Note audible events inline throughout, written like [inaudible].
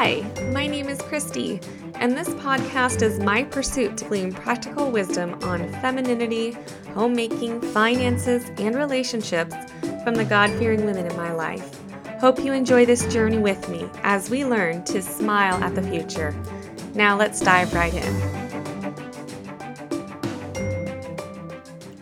Hi, my name is Christy, and this podcast is my pursuit to glean practical wisdom on femininity, homemaking, finances, and relationships from the God fearing women in my life. Hope you enjoy this journey with me as we learn to smile at the future. Now let's dive right in.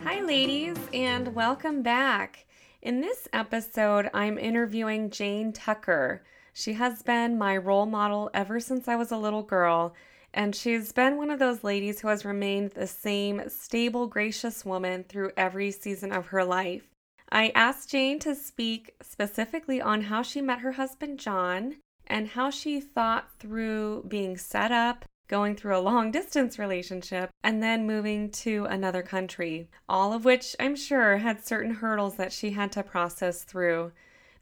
Hi, ladies, and welcome back. In this episode, I'm interviewing Jane Tucker. She has been my role model ever since I was a little girl, and she's been one of those ladies who has remained the same stable, gracious woman through every season of her life. I asked Jane to speak specifically on how she met her husband John and how she thought through being set up, going through a long [laughs] distance relationship, and then moving to another country, all of which I'm sure had certain hurdles that she had to process through.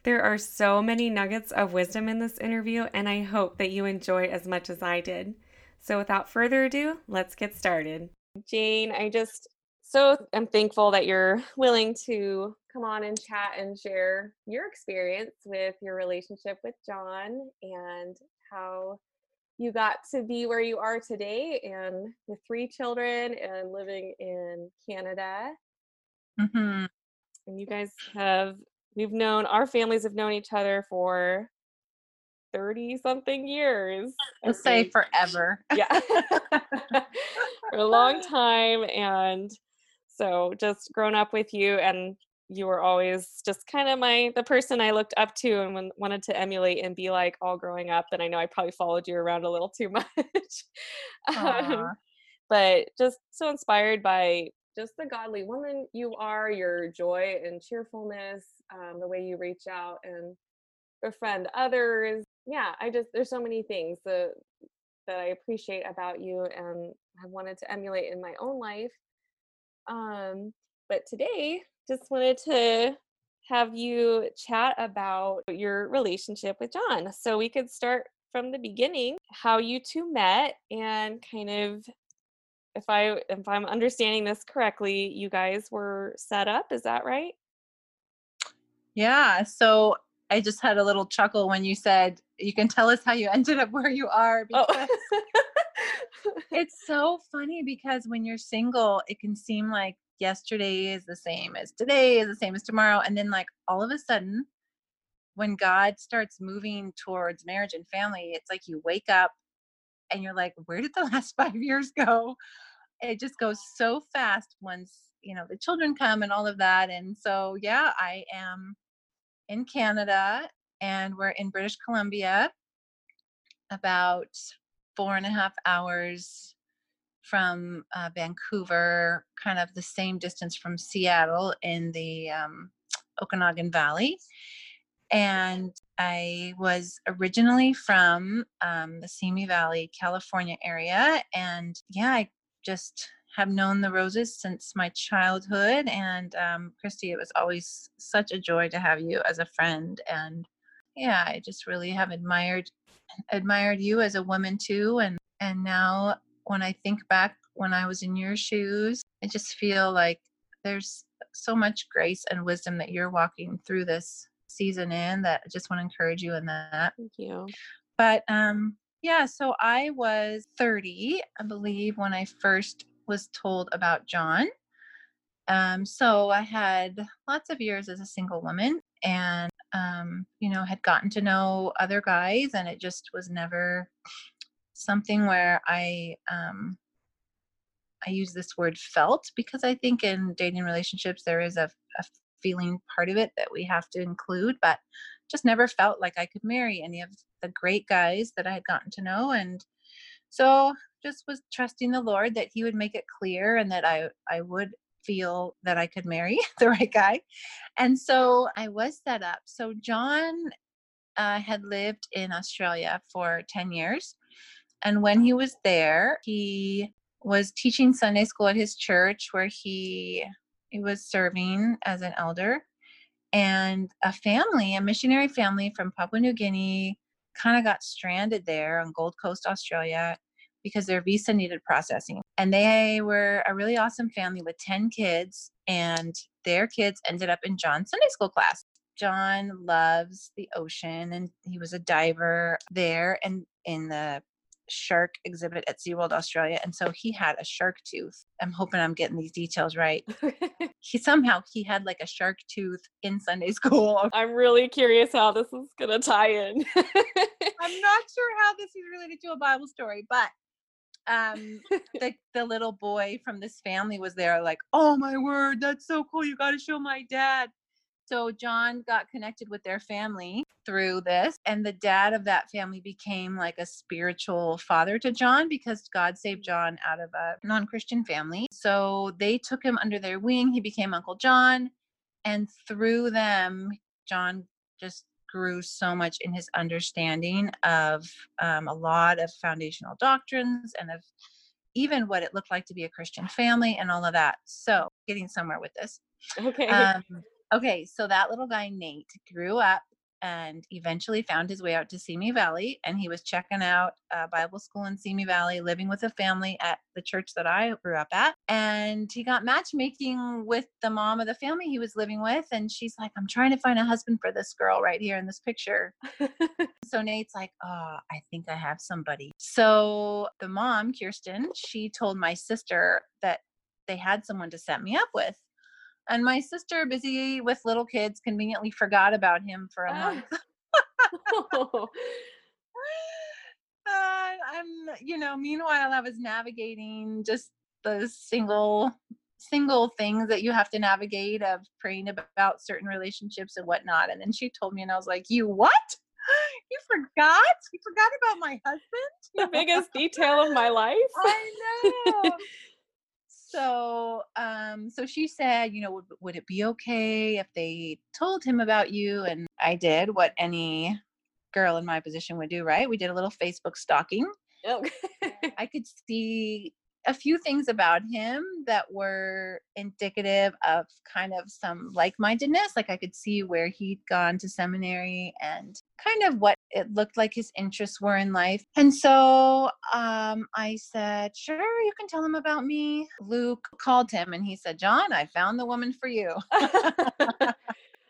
There are so many nuggets of wisdom in this interview, and I hope that you enjoy as much as I did. So, without further ado, let's get started. Jane, I just so am thankful that you're willing to come on and chat and share your experience with your relationship with John and how you got to be where you are today and with three children and living in Canada. Mm-hmm. And you guys have we've known our families have known each other for 30 something years. Let's say forever. Yeah. [laughs] [laughs] for a long time. And so just grown up with you and you were always just kind of my the person I looked up to and when, wanted to emulate and be like all growing up. And I know I probably followed you around a little too [laughs] much. um, but just so inspired by just the godly woman you are, your joy and cheerfulness, um, the way you reach out and befriend others. Yeah, I just there's so many things that that I appreciate about you and have wanted to emulate in my own life. Um, but today, just wanted to have you chat about your relationship with John. So we could start from the beginning, how you two met and kind of if I if I'm understanding this correctly, you guys were set up, is that right? Yeah. So I just had a little chuckle when you said you can tell us how you [laughs] ended up where you are oh. because oh. [laughs] it's so funny because when you're single, it can seem like yesterday is the same as today is the same as tomorrow and then like all of a sudden when God starts moving towards marriage and family, it's like you wake up and you're like, where did the last [laughs] 5 years go? it just goes so fast once you know the children come and all of that and so yeah i am in canada and we're in british columbia about four and a half hours from uh, vancouver kind of the same distance from seattle in the um, okanagan valley and I was originally from um, the Simi Valley, California area. And yeah, I just have known the Roses since my childhood. And um, Christy, it was always such a joy to have you as a friend. And yeah, I just really have admired admired you as a woman too. And and now when I think back when I was in your shoes, I just feel like there's so much grace and wisdom that you're walking through this season in that I just want to encourage you in that. Thank you. But um yeah, so I was 30, I believe, when I first was told about John. Um, so I had lots of years as a single woman and, um, you know, had gotten to know other guys, and it just was never something where I, um, I use this word felt because I think in dating relationships there is a, a feeling part of it that we have to include, but just never felt like I could marry any of the great guys that I had gotten to know. And so just was trusting the Lord that He would make it clear and that I, I would feel that I could marry [laughs] the right guy. And so I was set up. So John uh, had lived in Australia for 10 years. And when he was there, he was teaching Sunday school at his church where he he was serving as an elder and a family, a missionary family from Papua New Guinea, kind of got stranded there on Gold Coast, Australia, because their visa needed processing. And they were a really awesome family with 10 kids, and their kids ended up in John's Sunday school class. John loves the ocean and he was a diver there and in the shark exhibit at SeaWorld Australia. And so he had a shark tooth. I'm hoping I'm getting these details right. [laughs] he somehow he had like a shark tooth in Sunday school. [laughs] I'm really curious how this is gonna tie in. [laughs] I'm not sure how this is related to a Bible story, but um the the little boy from this family was there like oh my word that's so cool you got to show my dad so John got connected with their family through this, and the dad of that family became like a spiritual father to John because God saved John out of a non Christian family. So they took him under their wing. He became Uncle John, and through them, John just grew so much in his understanding of um, a lot of foundational doctrines and of even what it looked like to be a Christian family and all of that. So, getting somewhere with this. Okay. Um, Okay, so that little guy, Nate, grew up and eventually found his way out to Simi Valley. And he was checking out a Bible school in Simi Valley, living with a family at the church that I grew up at. And he got matchmaking with the mom of the family he was living with. And she's like, I'm trying to find a husband for this girl right here in this picture. [laughs] so Nate's like, Oh, I think I have somebody. So the mom, Kirsten, she told my sister that they had someone to set me up with. And my sister, busy with little kids, conveniently forgot about him for a ah. month. [laughs] [laughs] uh, I'm, you know, meanwhile, I was navigating just the single single things that you have to navigate of praying about certain relationships and whatnot. And then she told me, and I was like, You what? [gasps] You forgot? You forgot about my husband? The biggest detail of my [laughs] life. I know so um so she said you know would, would it be okay if they told him about you? And i did what any girl in my position would do right? We did a little facebook stalking. Okay. i [laughs] could see a few things about him that were indicative of kind of some like-mindedness like i could see where he'd gone to seminary and kind of what it looked like his interests were in life. And so um, i said sure you can tell him about me. Luke called him and he said john i found the woman for you. [laughs]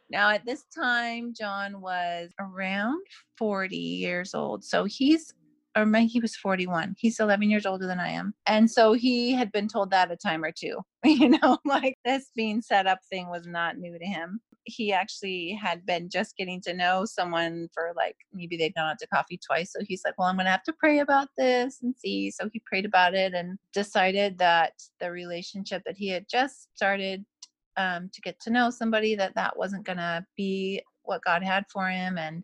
Now, at this time, John was around 40 years old. So he's or maybe he was 41. He's 11 years older than I am. And so he had been told that a time or two. [laughs] You know, like this being set up thing was not new to him. He actually had been just getting to know someone for like maybe they'd gone out to coffee twice. So he's like, well, I'm going to have to pray about this and see. So he prayed about it and decided that the relationship that he had just started um, to get to know somebody, that that wasn't going to be what God had for him. And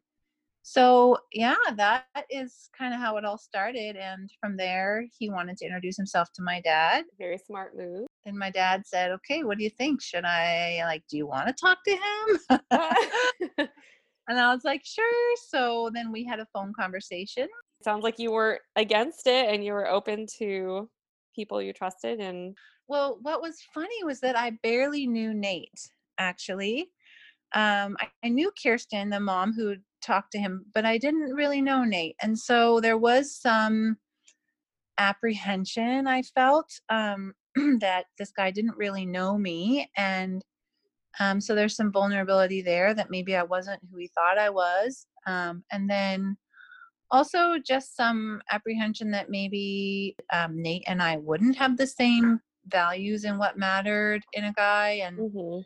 so yeah that is kind of how it all started and from there he wanted to introduce himself to my dad. Very smart move. And my dad said okay what do you think? Should i like do you want to talk to him? [laughs] [laughs] And i was like sure. So then we had a phone conversation. Sounds like you were against it and you were open to people you trusted and well what was funny was that i barely knew nate actually. Um, I, I, knew Kirsten, the mom who talk to him, but I didn't really know Nate. And so there was some apprehension I felt um, [clears throat] that this guy didn't really know me. And um, so there's some vulnerability there that maybe I wasn't who he thought I was. Um, and then also just some apprehension that maybe um, Nate and I wouldn't have the same values and what mattered in a guy. And mm-hmm.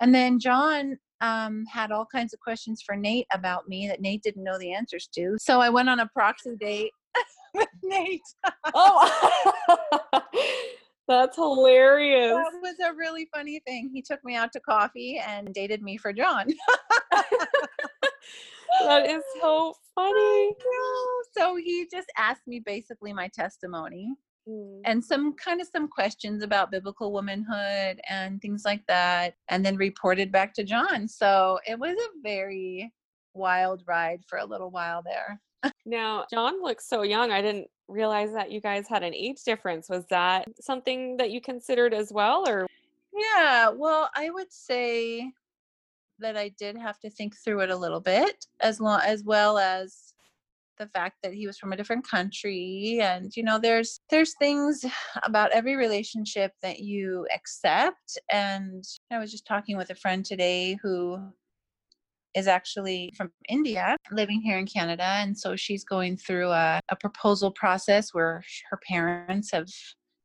and then John um, had all kinds of questions for Nate about me that Nate didn't know the answers to. So I went on a proxy date [laughs] with Nate. oh, [laughs] that's [laughs] hilarious. That was a really funny thing. He took me out to coffee and dated me for John. that is so funny. So he just asked me basically my testimony Mm. and some kind of some questions about biblical womanhood and things like that and then reported back to john. So it was a very wild ride for a little while there. [laughs] Now john looks so young i didn't realize that you guys had an age difference. Was that something that you considered as well or? Yeah well i would say that i did have to think through it a little bit as long as well as the fact that he was from a different country and you know there's there's things about every relationship that you accept and i was just talking with a friend today who is actually from India, living here in Canada. And so she's going through a, a proposal process where her parents have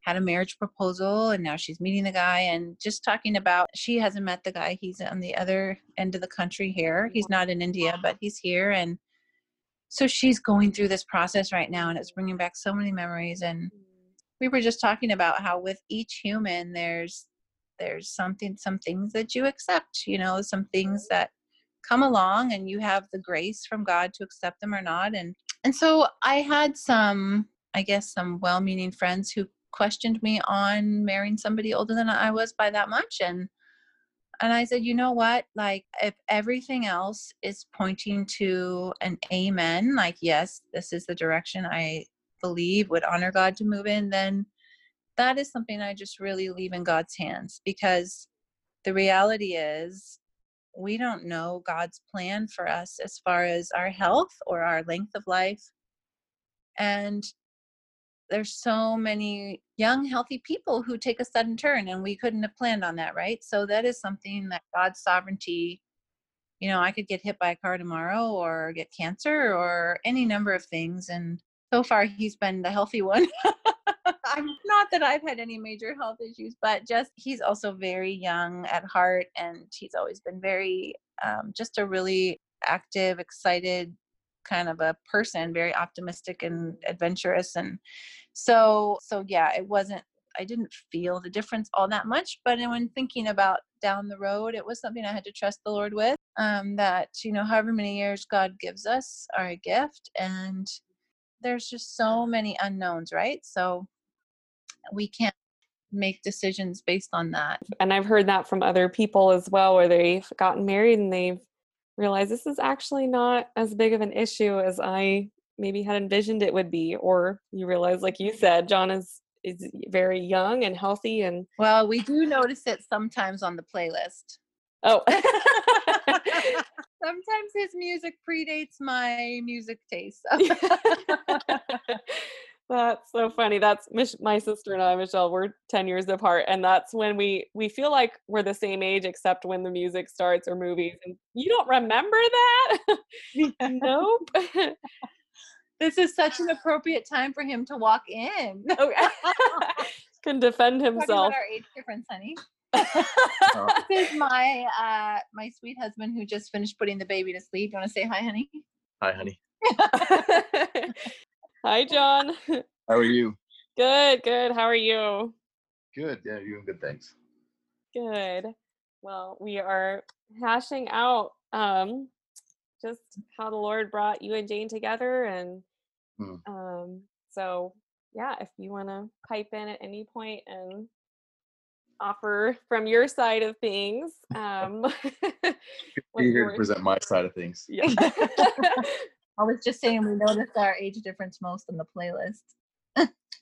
had a marriage proposal and now she's meeting the guy and just talking about she hasn't met the guy he's on the other end of the country here he's not in india but he's here and so she's going through this process right now and it's bringing back so many memories and mm-hmm. we were just talking about how with each human there's there's something some things that you accept you know some things that come along and you have the grace from god to accept them or not and and so i had some i guess some well-meaning friends who questioned me on marrying somebody older than I was by that much and and I said, you know what? Like if everything else is pointing to an amen, like yes, this is the direction I believe would honor God to move in, then that is something I just really leave in God's hands because the reality is we don't know God's plan for us as far as our health or our length of life. And there's so many young healthy people who take a sudden turn and we couldn't have planned on that right? So that is something that god's sovereignty you know i could get hit by a car tomorrow or get cancer or any number of things and so far he's been the healthy one. [laughs] I'm not that i've had any major health issues but just he's also very young at heart and he's always been very um, just a really active excited kind of a person very optimistic and adventurous and so so yeah it wasn't i didn't feel the difference all that much but when thinking about down the road it was something i had to trust the lord with um that you know however many years god gives us are a gift and there's just so many unknowns right? So we can't make decisions based on that. And i've heard that from other people as well where they've gotten married and they've realized this is actually not as big of an issue as i maybe had envisioned it would be or you realize like you said john is is very young and healthy and well we do notice it sometimes on the playlist. Oh. [laughs] [laughs] Sometimes his music predates my music taste [laughs] that's so funny. That's my sister and i michelle we're 10 years apart and that's when we we feel like we're the same age except when the music starts or movies and you don't remember that? Nope this is such an appropriate time for him to walk in. [laughs] [laughs] Can defend himself. our age difference, honey. [laughs] this is my uh my sweet husband who just finished putting the baby to sleep. You want to say hi, honey? Hi, honey. hi, John. How are you? Good, good. How are you? Good. Yeah, you doing good. Thanks. Good. Well, we are hashing out um just how the Lord brought you and Jane together and Mm. Um, so yeah, if you want to pipe in at any point and offer from your side of things. [laughs] Um, be [laughs] here to present my side of things. Yeah. [laughs] I was just saying we noticed our age difference most in the playlist.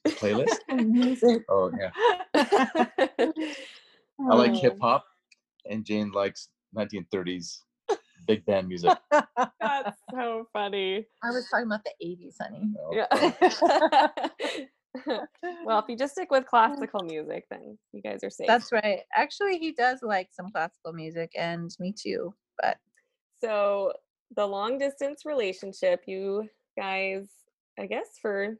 playlist? Music. Oh yeah. I like hip um. hop, and Jane likes 1930s big band music. [laughs] That's so funny. I was talking about the 80s, honey. Oh, yeah. [laughs] well, if you just stick with classical music, then you guys are safe. That's right. Actually, he does like some classical music, and me too. But so the long distance relationship, you guys, I guess, for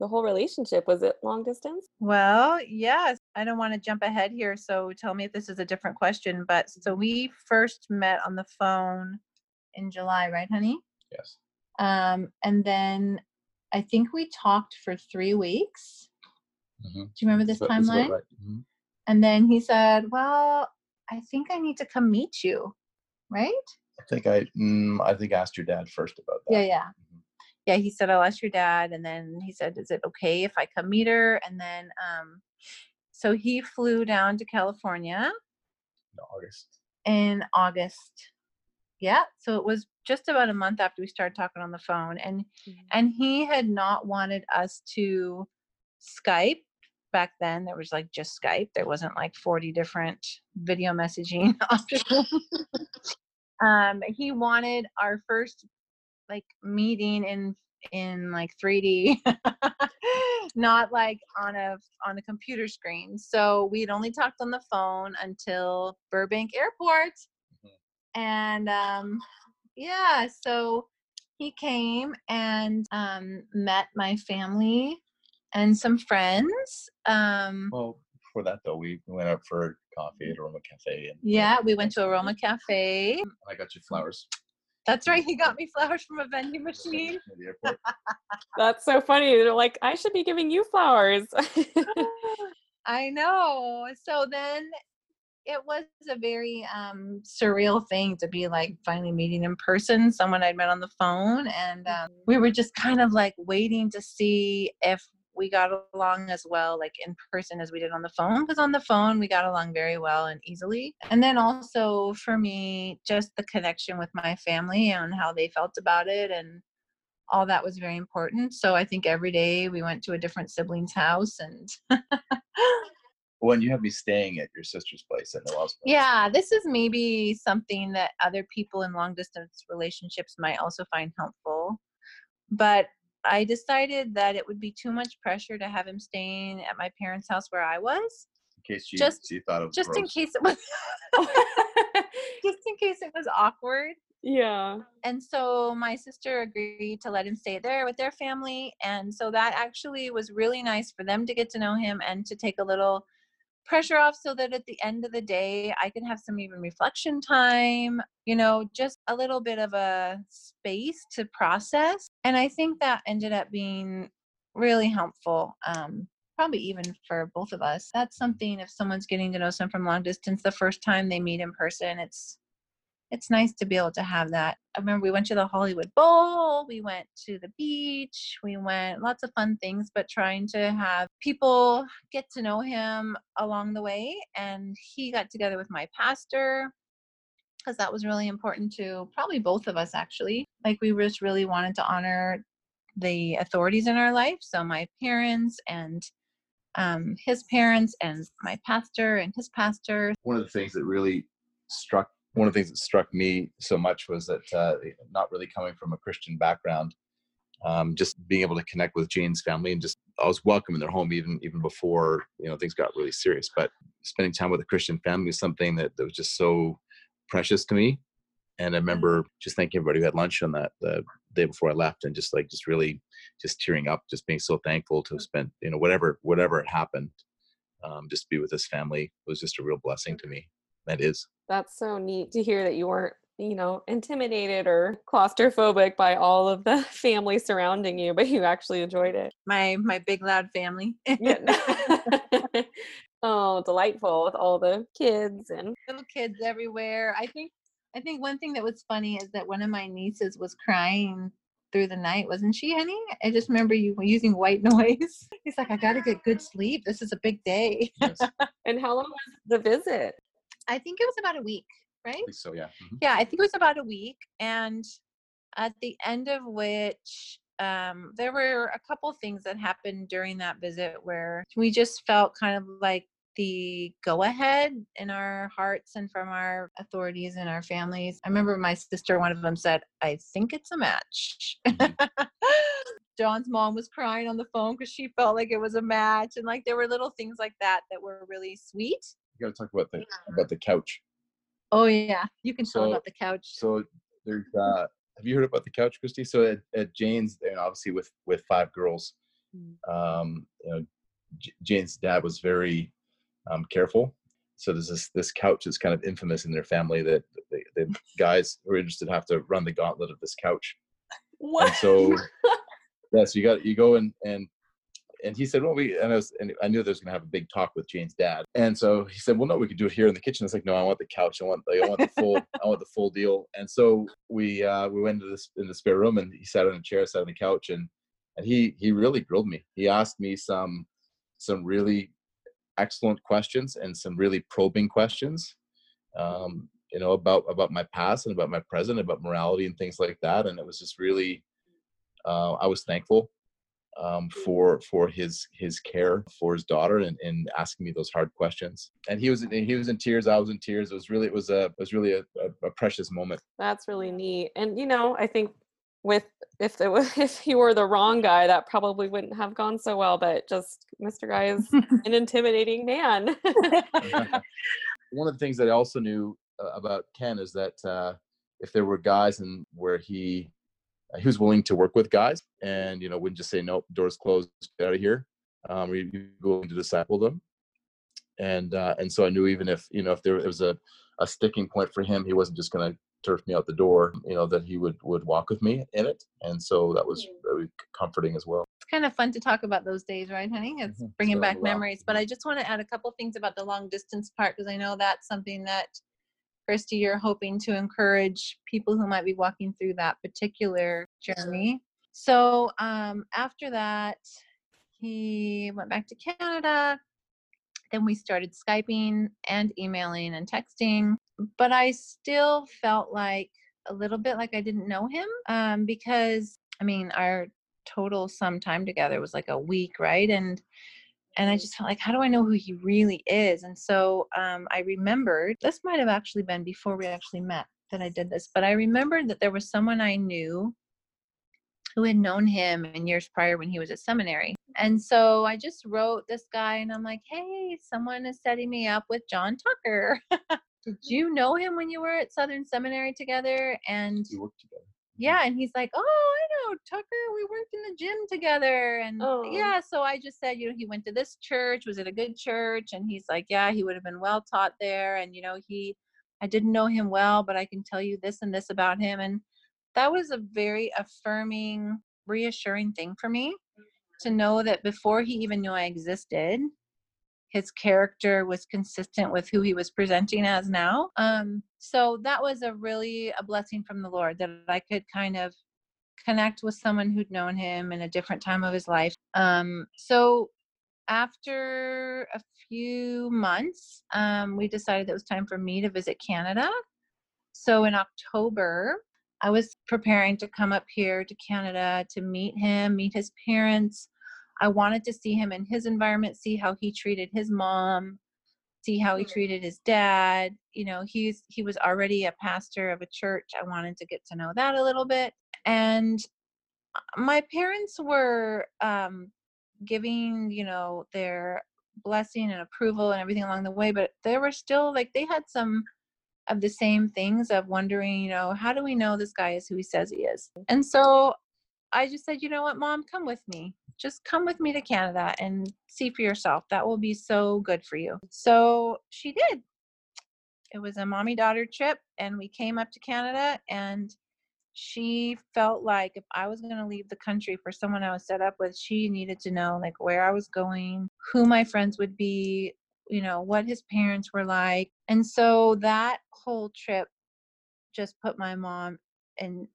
the whole relationship was it long distance? Well yes i don't want to jump ahead here so tell me if this is a different question but so we first met on the phone in july right honey? Yes. Um and then i think we talked for three weeks. Mm-hmm. do you remember this timeline? right. mm-hmm. and then he said well i think i need to come meet you right? I think i mm, i think i asked your dad first about that. yeah yeah yeah, he said, I'll ask your dad. And then he said, Is it okay if I come meet her? And then, um, so he flew down to California in August. In August. Yeah. So it was just about a month after we started talking on the phone. And mm-hmm. and he had not wanted us to Skype back then. There was like just Skype. There wasn't like 40 different video messaging [laughs] options. [laughs] um, he wanted our first like meeting in in like 3D, [laughs] not like on a on a computer screen. So we'd only talked on the phone until Burbank Airport. Mm-hmm. and um, yeah, so he came and um, met my family and some friends. Um, well, before that though, we went out for coffee at Aroma Cafe. And, yeah, we went to Aroma Cafe. I got you flowers. That's right. He got me flowers from a vending machine. [laughs] That's so funny. They're like, I should be giving you flowers. I know. So then it was a very um, surreal thing to be like finally meeting in person someone I'd met on the phone. And um, we were just kind of like waiting to see if we got along as well like in person as we did on the phone because on the phone we got along very well and easily and then also for me just the connection with my family and how they felt about it and all that was very important so i think every day we went to a different sibling's house and [laughs] when you have me staying at your sister's place at Noel's place. Yeah, this is maybe something that other people in long distance relationships might also find helpful. But I decided that it would be too much pressure to have him staying at my parents' house where I was. In case you, just, you thought it was just gross. in case it was [laughs] just in case it was awkward. Yeah. And so my sister agreed to let him stay there with their family. And so that actually was really nice for them to get to know him and to take a little pressure off so that at the end of the day I can have some even reflection time, you know, just a little bit of a space to process. And I think that ended up being really helpful. Um, probably even for both of us. That's something if someone's getting to know someone from long distance the first time they meet in person, it's it's nice to be able to have that. I remember we went to the Hollywood Bowl, we went to the beach, we went lots of fun things, but trying to have people get to know him along the way. And he got together with my pastor because that was really important to probably both of us actually. Like we just really wanted to honor the authorities in our life. So my parents and um, his parents and my pastor and his pastor. One of the things that really struck one of the things that struck me so much was that uh, not really coming from a Christian background, um, just being able to connect with Jane's family and just I was welcome in their home even even before you know things got really serious. But spending time with a Christian family is something that, that was just so precious to me. And I remember just thanking everybody who had lunch on that the day before I left, and just like just really just tearing up, just being so thankful to have spent you know whatever whatever had happened, um, just be with this family was just a real blessing to me. That is. That's so neat to hear that you weren't you know intimidated or claustrophobic by all of the [laughs] family surrounding you but you actually enjoyed it. My my big loud family. [laughs] [laughs] Oh delightful with all the kids and little kids everywhere. I think i think one thing that was funny is that one of my nieces was crying through the night wasn't she honey? I just remember you using white noise. He's like i gotta get good [gasps] sleep. This is a big day. And how long was the visit I think it was about a week, right? so, yeah. Mm-hmm. Yeah, I think it was about a week. And at the end of which, um, there were a couple things that happened during that visit where we just felt kind of like the go ahead in our hearts and from our authorities and our families. I remember my sister, one of them said, I think it's a match. Mm-hmm. [laughs] John's mom was crying on the phone because she felt like it was a match. And like there were little things like that that were really sweet you got to talk about the about the couch. Oh yeah, you can tell so, about the couch. So there's uh, have you heard about the couch, Christy? So at, at Jane's, and obviously with with five girls, mm. um, you know, J- Jane's dad was very um, careful. So there's this this couch is kind of infamous in their family that the, the guys who are interested have to run the gauntlet of this couch. What? And so [laughs] yeah, so you got you go and and and he said, well, we, and I was, and I knew there was going to have a big talk with Jane's dad. And so he said, well, no, we could do it here in the kitchen. It's like, no, I want the couch. I want, like, I want the full, I want the full deal. And so we, uh, we went into this, in the spare room and he sat on a chair, sat on the couch and, and he, he really grilled me. He asked me some, some really excellent questions and some really probing questions. Um, you know, about, about my past and about my present, about morality and things like that. And it was just really, uh, I was thankful um, for for his his care for his daughter and, and asking me those hard questions. And he was he was in tears. I was in tears. It was really it was a it was really a, a, a precious moment. That's really neat. And you know, I think with if it was [laughs] if he were the wrong guy, that probably wouldn't have gone so well. But just Mr. Guy is [laughs] an intimidating man. [laughs] One of the things that I also knew uh, about Ken is that uh, if there were guys and where he he was willing to work with guys and you know wouldn't just say nope doors closed get out of here. Um we willing to disciple them. And uh and so i knew even if you know if there was a, a sticking point for him he wasn't just going to turf me out the door you know that he would would walk with me in it. And so that was very comforting as well. It's kind of fun to talk about those days right honey? It's Mhm. bringing So, back wow. memories but i just want to add a couple things about the long distance part because i know that's something that Christy, you're hoping to encourage people who might be walking through that particular journey. So um, after that, he went back to Canada. Then we started Skyping and emailing and texting. But I still felt like a little bit like I didn't know him um, because, I mean, our total sum time together was like a week, right? And and I just felt like, how do I know who he really is? And so um, I remembered this might have actually been before we actually met that I did this, but I remembered that there was someone I knew who had known him in years prior when he was at seminary. And so I just wrote this guy and I'm like, hey, someone is setting me up with John Tucker. [laughs] Did you know him when you were at Southern Seminary together? And we worked together yeah, and he's like, "Oh, I know Tucker. We worked in the gym together." And Oh. yeah, so I just said, you know, he went to this church. Was it a good church? And he's like, "Yeah, he would have been well taught there." And you know, he, I didn't know him well, but I can tell you this and this about him. And that was a very affirming, reassuring thing for me to know that before he even knew I existed, his character was consistent with who he was presenting as now. Um, so that was a really a blessing from the Lord that I could kind of connect with someone who'd known him in a different time of his life. Um, so after a few months, um, we decided it was time for me to visit Canada. So in October, I was preparing to come up here to Canada to meet him, meet his parents. I wanted to see him in his environment, see how he treated his mom, see how he treated his dad. You know, he's he was already a pastor of a church. I wanted to get to know that a little bit. And uh, my parents were um giving, you know, their blessing and approval and everything along the way, but there were still like they had some of the same things of wondering, you know, how do we know this guy is who he says he is? And so I just said, you know what, mom, come with me. Just come with me to Canada and see for yourself. That will be so good for you. So she did. It was a mommy daughter trip, and we came up to Canada. And she felt like if I was going to leave the country for someone I was set up with, she needed to know like where I was going, who my friends would be, you know, what his parents were like. And so that whole trip just put my mom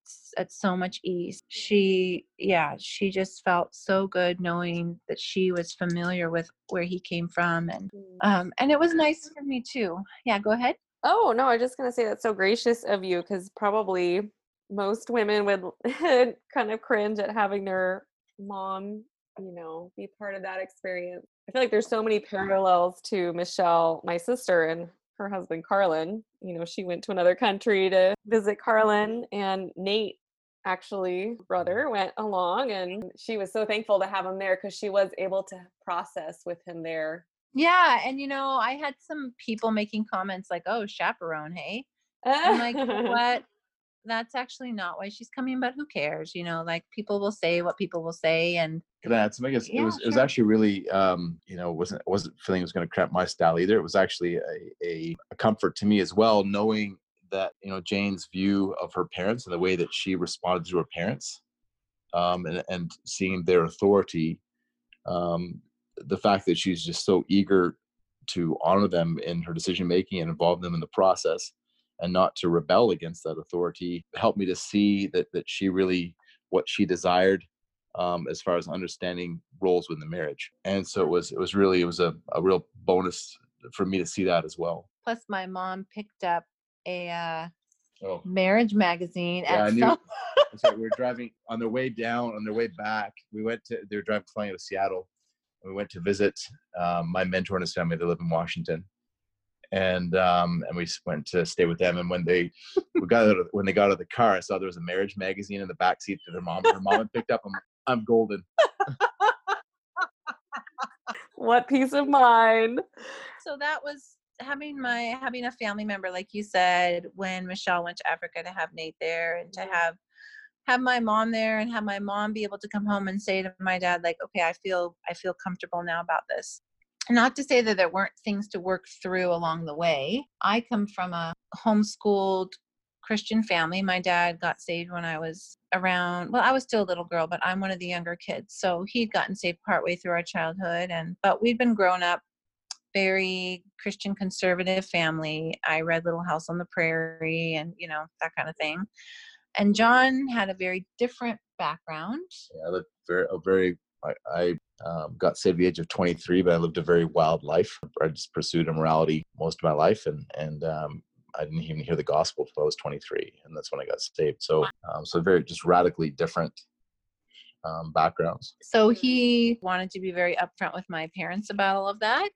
s- at so much ease. She yeah, she just felt so good knowing that she was familiar with where he came from and um and it was nice for me too. Yeah, go ahead. Oh, no, I was just going to say that's so gracious of you because probably most women would [laughs] kind of cringe at having their mom, you know, be part of that experience. I feel like there's so many parallels to Michelle, my sister, and her husband, Carlin. You know, she went to another country to visit Carlin, and Nate, actually, brother, went along, and she was so thankful to have him there because she was able to process with him there. Yeah, and you know, I had some people making comments like, "Oh, chaperone, hey." I'm like, [laughs] what? That's actually not why she's coming, but who cares? You know, like people will say what people will say and Can I add something? It's- It Yeah, was it was actually really um, you know wasn't wasn't feeling it was going to crap my style either. It was actually a, a, a comfort to me as well, knowing that you know Jane's view of her parents and the way that she responded to her parents, um, and and seeing their authority, um, the fact that she's just so eager to honor them in her decision making and involve them in the process, and not to rebel against that authority, helped me to see that that she really what she desired um, as far as understanding roles within the marriage. And so it was it was really it was a, a real bonus for me to see that as well. plus my mom picked up a uh, Oh, marriage magazine Yeah, I at some so we were driving on their way down, on their way back. We went to they were driving flying out of Seattle. And we went to visit um, my mentor and his family. They live in Washington, and um, and we went to stay with them. And when they we got out of, when they got out of the car, I saw there was a marriage magazine in the back seat that their mom her mom had picked up. I'm I'm golden. what peace of mind. so that was having my having a family member like you said when Michelle went to Africa to have Nate there and to have have my mom there and have my mom be able to come home and say to my dad like okay i feel i feel comfortable now about this not to say that there weren't things to work through along the way i come from a homeschooled christian family my dad got saved when i was around well i was still a little girl but i'm one of the younger kids so he'd gotten saved partway through our childhood and but we'd been grown up very christian conservative family i read little house on the prairie and you know that kind of thing and John had a very different background. Yeah, lived very, a very. I, I um, got saved at the age of 23, but I lived a very wild life. I just pursued immorality most of my life, and and um, I didn't even hear the gospel until I was 23, and that's when I got saved. So, um, so very just radically different um, backgrounds. So he wanted to be very upfront with my parents about all of that.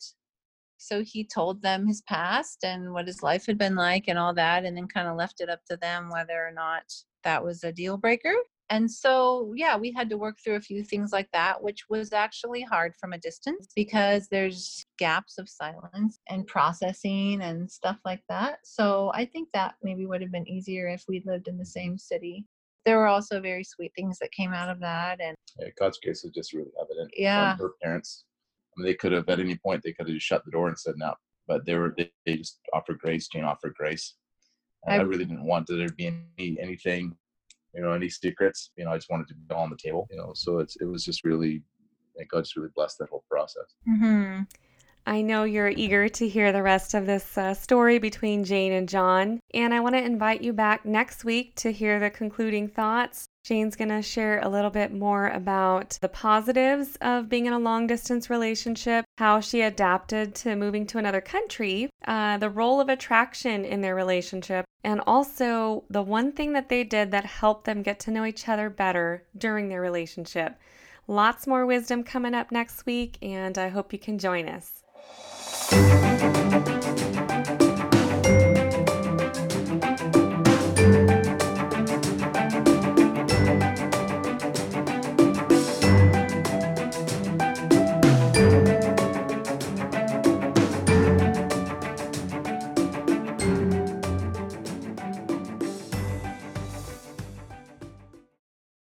So he told them his past and what his life had been like and all that, and then kind of left it up to them whether or not that was a deal breaker. And so, yeah, we had to work through a few things like that, which was actually hard from a distance because there's gaps of silence and processing and stuff like that. So, I think that maybe would have been easier if we lived in the same city. There were also very sweet things that came out of that. And yeah, God's grace is just really evident yeah. from her parents I mean, they could have at any point they could have just shut the door and said no, but they were they, they just offered grace. Jane offered grace. And I, I really didn't want there to be any anything, you know, any secrets. You know, I just wanted to be on the table. You know, so it's it was just really, God just really blessed that whole process. Mm-hmm. I know you're eager to hear the rest of this uh, story between Jane and John, and I want to invite you back next week to hear the concluding thoughts. Jane's going to share a little bit more about the positives of being in a long distance relationship, how she adapted to moving to another country, uh, the role of attraction in their relationship, and also the one thing that they did that helped them get to know each other better during their relationship. Lots more wisdom coming up next week, and I hope you can join us.